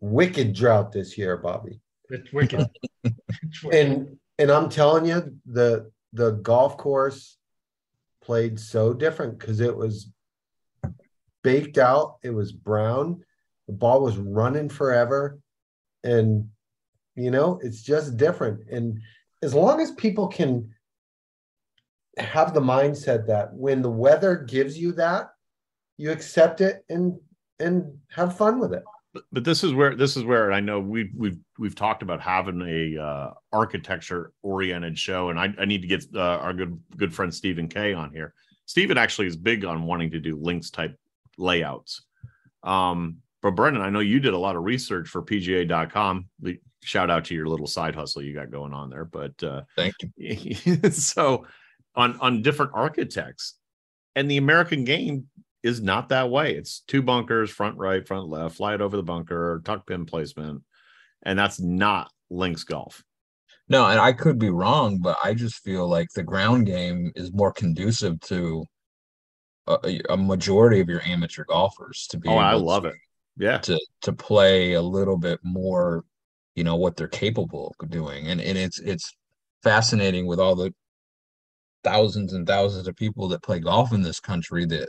wicked drought this year, Bobby. It's wicked. It's wicked. And and I'm telling you, the the golf course played so different because it was baked out, it was brown, the ball was running forever, and you know, it's just different. And as long as people can have the mindset that when the weather gives you that, you accept it and and have fun with it. But, but this is where this is where I know we've we've we've talked about having a uh, architecture oriented show, and I, I need to get uh, our good good friend Stephen Kay on here. Stephen actually is big on wanting to do links type layouts. Um, but Brendan, I know you did a lot of research for PGA.com. Shout out to your little side hustle you got going on there. But uh, thank you. so on on different architects, and the American game is not that way. It's two bunkers, front right, front left, fly it over the bunker, tuck pin placement, and that's not links golf. No, and I could be wrong, but I just feel like the ground game is more conducive to a, a majority of your amateur golfers to be Oh, I love to, it. Yeah. to to play a little bit more, you know, what they're capable of doing. And and it's it's fascinating with all the thousands and thousands of people that play golf in this country that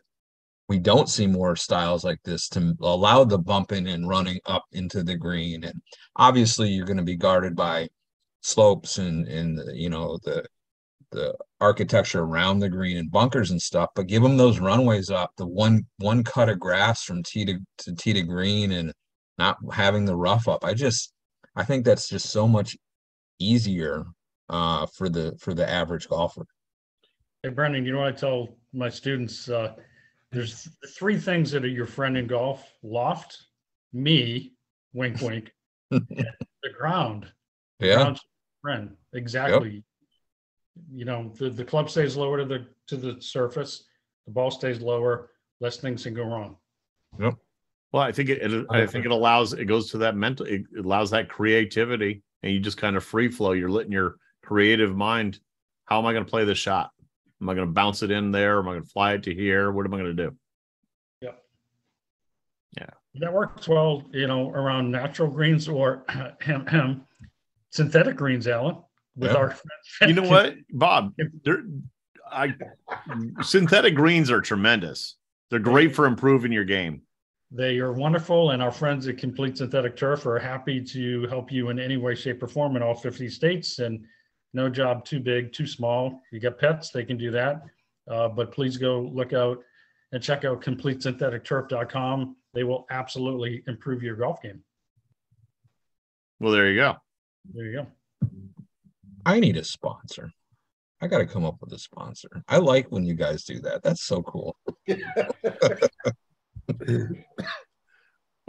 we don't see more styles like this to allow the bumping and running up into the green. And obviously you're going to be guarded by slopes and and you know the the architecture around the green and bunkers and stuff but give them those runways up the one one cut of grass from tee to, to tee to green and not having the rough up i just i think that's just so much easier uh for the for the average golfer Hey, Brendan, you know what I tell my students? Uh, there's three things that are your friend in golf loft, me, wink, wink, the ground. Yeah. Ground friend. Exactly. You know, the, the club stays lower to the to the surface, the ball stays lower, less things can go wrong. Yep. Well, I think it, it I think it allows it goes to that mental it allows that creativity and you just kind of free flow. You're letting your creative mind, how am I going to play this shot? Am I going to bounce it in there? Am I going to fly it to here? What am I going to do? Yeah. Yeah. That works well, you know, around natural greens or hem, hem, synthetic greens, Alan. With Yeah. our You know what, Bob? They're, I synthetic greens are tremendous. They're great for improving your game. They are wonderful, and our friends at Complete Synthetic Turf are happy to help you in any way, shape, or form in all 50 states. And no job too big, too small. You got pets, they can do that. Uh, but please go look out and check out CompleteSyntheticTurf.com. They will absolutely improve your golf game. Well, there you go. There you go. I need a sponsor. I got to come up with a sponsor. I like when you guys do that. That's so cool.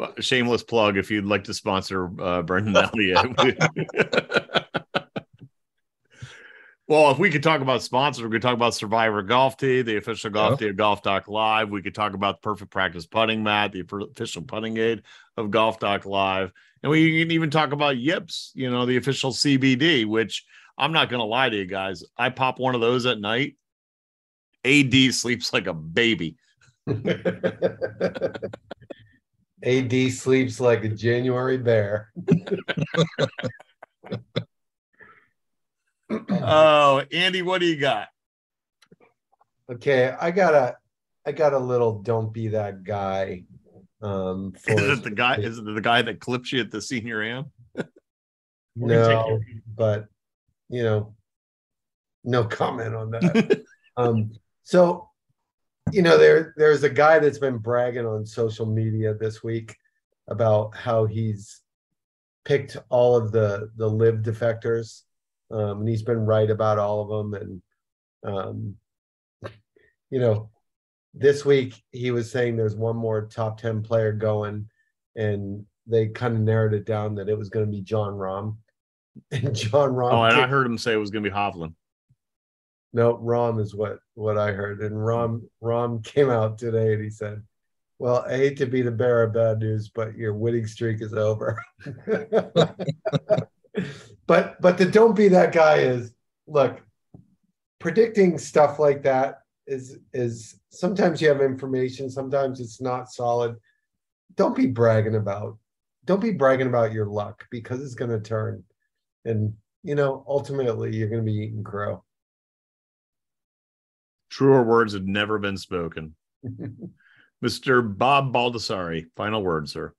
Well, shameless plug if you'd like to sponsor uh, Brendan Elliott. well, if we could talk about sponsors, we could talk about Survivor Golf Tee, the official golf tee of Golf Talk Live. We could talk about the Perfect Practice Putting Mat, the official putting aid of Golf Talk Live. And we can even talk about Yips, you know, the official CBD, which I'm not going to lie to you guys. I pop one of those at night. AD sleeps like a baby. AD sleeps like a January bear. Oh, Andy, what do you got? Okay, I got a I got a little don't be that guy. Um for Is it the guy? Is it the guy that clips you at the senior am? no, but you know, no comment on that. um, so you know, there there's a guy that's been bragging on social media this week about how he's picked all of the the LIV defectors, um, and he's been right about all of them. And um, you know, this week he was saying there's one more top ten player going, and they kind of narrowed it down that it was going to be Jon Rahm. And Jon Rahm. Oh, and I heard him say it was going to be Hovland. no, Rahm is what what I heard, and Rahm Rahm came out today and he said, "Well, I hate to be the bearer of bad news, but your winning streak is over." but but the don't be that guy is look, predicting stuff like that is is sometimes you have information, sometimes it's not solid. Don't be bragging about don't be bragging about your luck because it's going to turn, and you know ultimately you're going to be eating crow. Truer words have never been spoken. Mr. Bob Baldessari, final word, sir.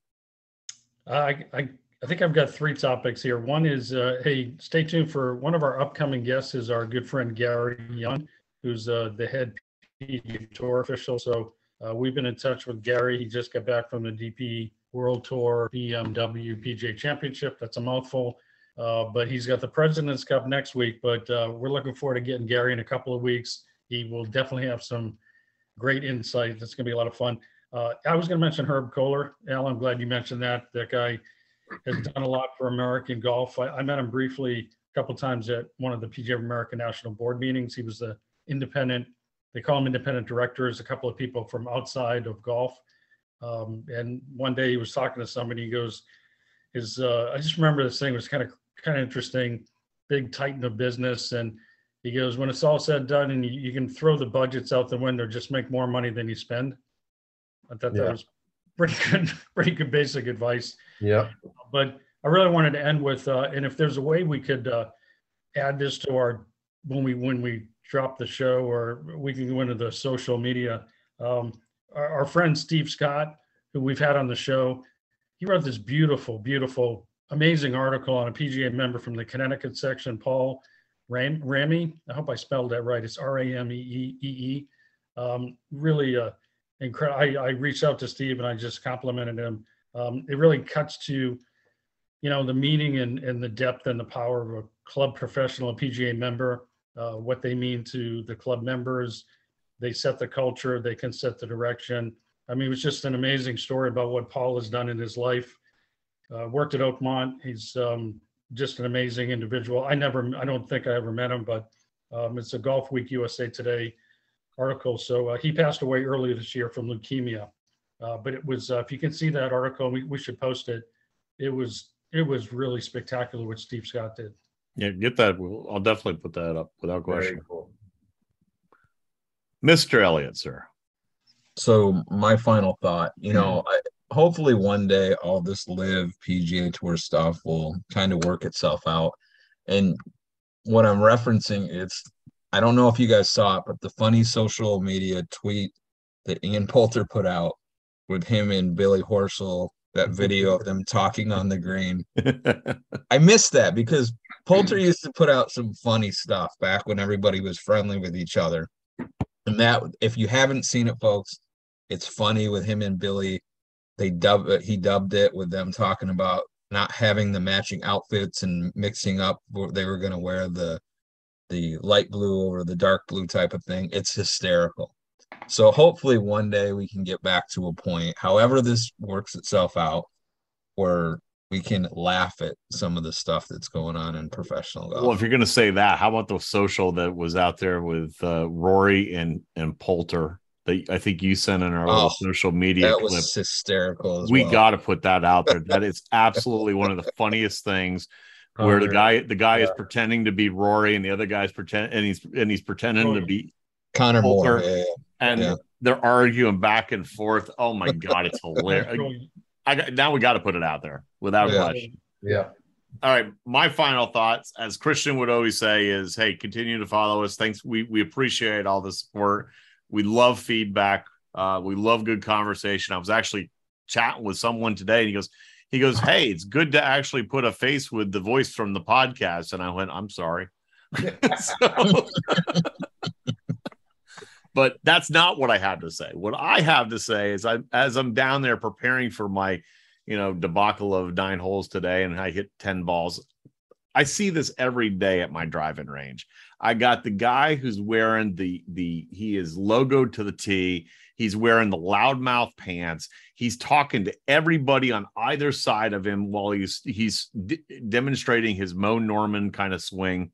Uh, I, I, I think I've got three topics here. One is, uh, hey, stay tuned for one of our upcoming guests is our good friend Gary Young, who's uh, the head PGA Tour official. So uh, we've been in touch with Gary. He just got back from the DP World Tour BMW PGA Championship. That's a mouthful. Uh, but he's got the President's Cup next week. But uh, we're looking forward to getting Gary in a couple of weeks. He will definitely have some great insight. It's going to be a lot of fun. Uh, I was going to mention Herb Kohler. Al, I'm glad you mentioned that. That guy has done a lot for American golf. I, I met him briefly a couple times at one of the PGA of America National Board meetings. He was the independent, they call him independent directors, a couple of people from outside of golf. Um, and one day he was talking to somebody, he goes, is uh, I just remember this thing was kind of kind of interesting, big titan of business. And he goes, when it's all said and done and you, you can throw the budgets out the window, just make more money than you spend. I thought Yeah. that was pretty good, pretty good basic advice. Yeah. But I really wanted to end with, uh, and if there's a way we could uh, add this to our when we when we drop the show, or we can go into the social media. Um, our, our friend Steve Scott, who we've had on the show, he wrote this beautiful, beautiful, amazing article on a PGA member from the Connecticut section, Paul Ram, Ramy. I hope I spelled that right. It's R A M E E E. Um, really, uh, incredible. I, I reached out to Steve and I just complimented him. Um, it really cuts to, you know, the meaning and, and the depth and the power of a club professional, a PGA member, uh, what they mean to the club members. They set the culture, they can set the direction. I mean, it was just an amazing story about what Paul has done in his life. Uh, worked at Oakmont. He's um, just an amazing individual. I never, I don't think I ever met him, but um, it's a Golf Week USA Today article. So uh, he passed away earlier this year from leukemia. Uh, but it was, uh, if you can see that article, we, we should post it. It was, it was really spectacular what Steve Scott did. Yeah, get that. We'll, I'll definitely put that up without Very question. cool. Mr. Elliott, sir. So my final thought, you know, I, hopefully one day all this LIV PGA Tour stuff will kind of work itself out. And what I'm referencing, it's I don't know if you guys saw it, but the funny social media tweet that Ian Poulter put out with him and Billy Horschel, that video of them talking on the green. I missed that because Poulter used to put out some funny stuff back when everybody was friendly with each other. And that, if you haven't seen it, folks, it's funny with him and Billy. They dub he dubbed it with them talking about not having the matching outfits and mixing up what they were going to wear the the light blue over the dark blue type of thing. It's hysterical. So hopefully one day we can get back to a point, however this works itself out, where we can laugh at some of the stuff that's going on in professional golf. Well, if you're going to say that, how about the social that was out there with uh, Rory and and Poulter? That I think you sent in our Oh, little social media that clip. was hysterical. As we well. got to put that out there. That is absolutely one of the funniest things. Where the guy the guy is pretending to be Rory and the other guy's pretend and he's and he's pretending to be Conor Moore. Yeah, yeah. and Yeah. they're arguing back and forth. Oh my god, it's hilarious. I got now we got to put it out there without Yeah. question. Yeah. All right, my final thoughts, as Christian would always say, is hey, continue to follow us. Thanks, we we appreciate all the support. We love feedback. Uh, we love good conversation. I was actually chatting with someone today, and he goes, he goes, hey, it's good to actually put a face with the voice from the podcast. And I went, I'm sorry. So- but that's not what I had to say. What I have to say is, I as I'm down there preparing for my, you know, debacle of nine holes today, and I hit ten balls. I see this every day at my driving range. I got the guy who's wearing the the he is logoed to the T. He's wearing the loudmouth pants. He's talking to everybody on either side of him while he's he's d- demonstrating his Mo Norman kind of swing,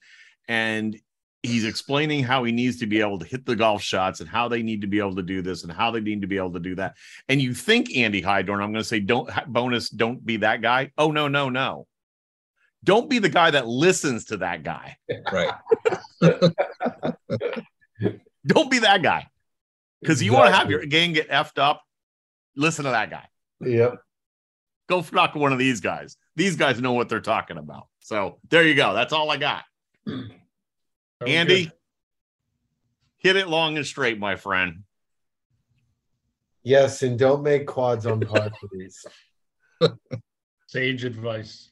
and he's explaining how he needs to be able to hit the golf shots and how they need to be able to do this and how they need to be able to do that. And you think Andy Hydorn, I'm going to say, don't bonus, don't be that guy. Oh no, no, no. Don't be the guy that listens to that guy. Right. Don't be that guy. Because you want to have your game get effed up. Listen to that guy. Yep. Go knock one of these guys. These guys know what they're talking about. So there you go. That's all I got. Very Andy, good. hit it long and straight, my friend. Yes, and don't make quads on par, please. Sage advice.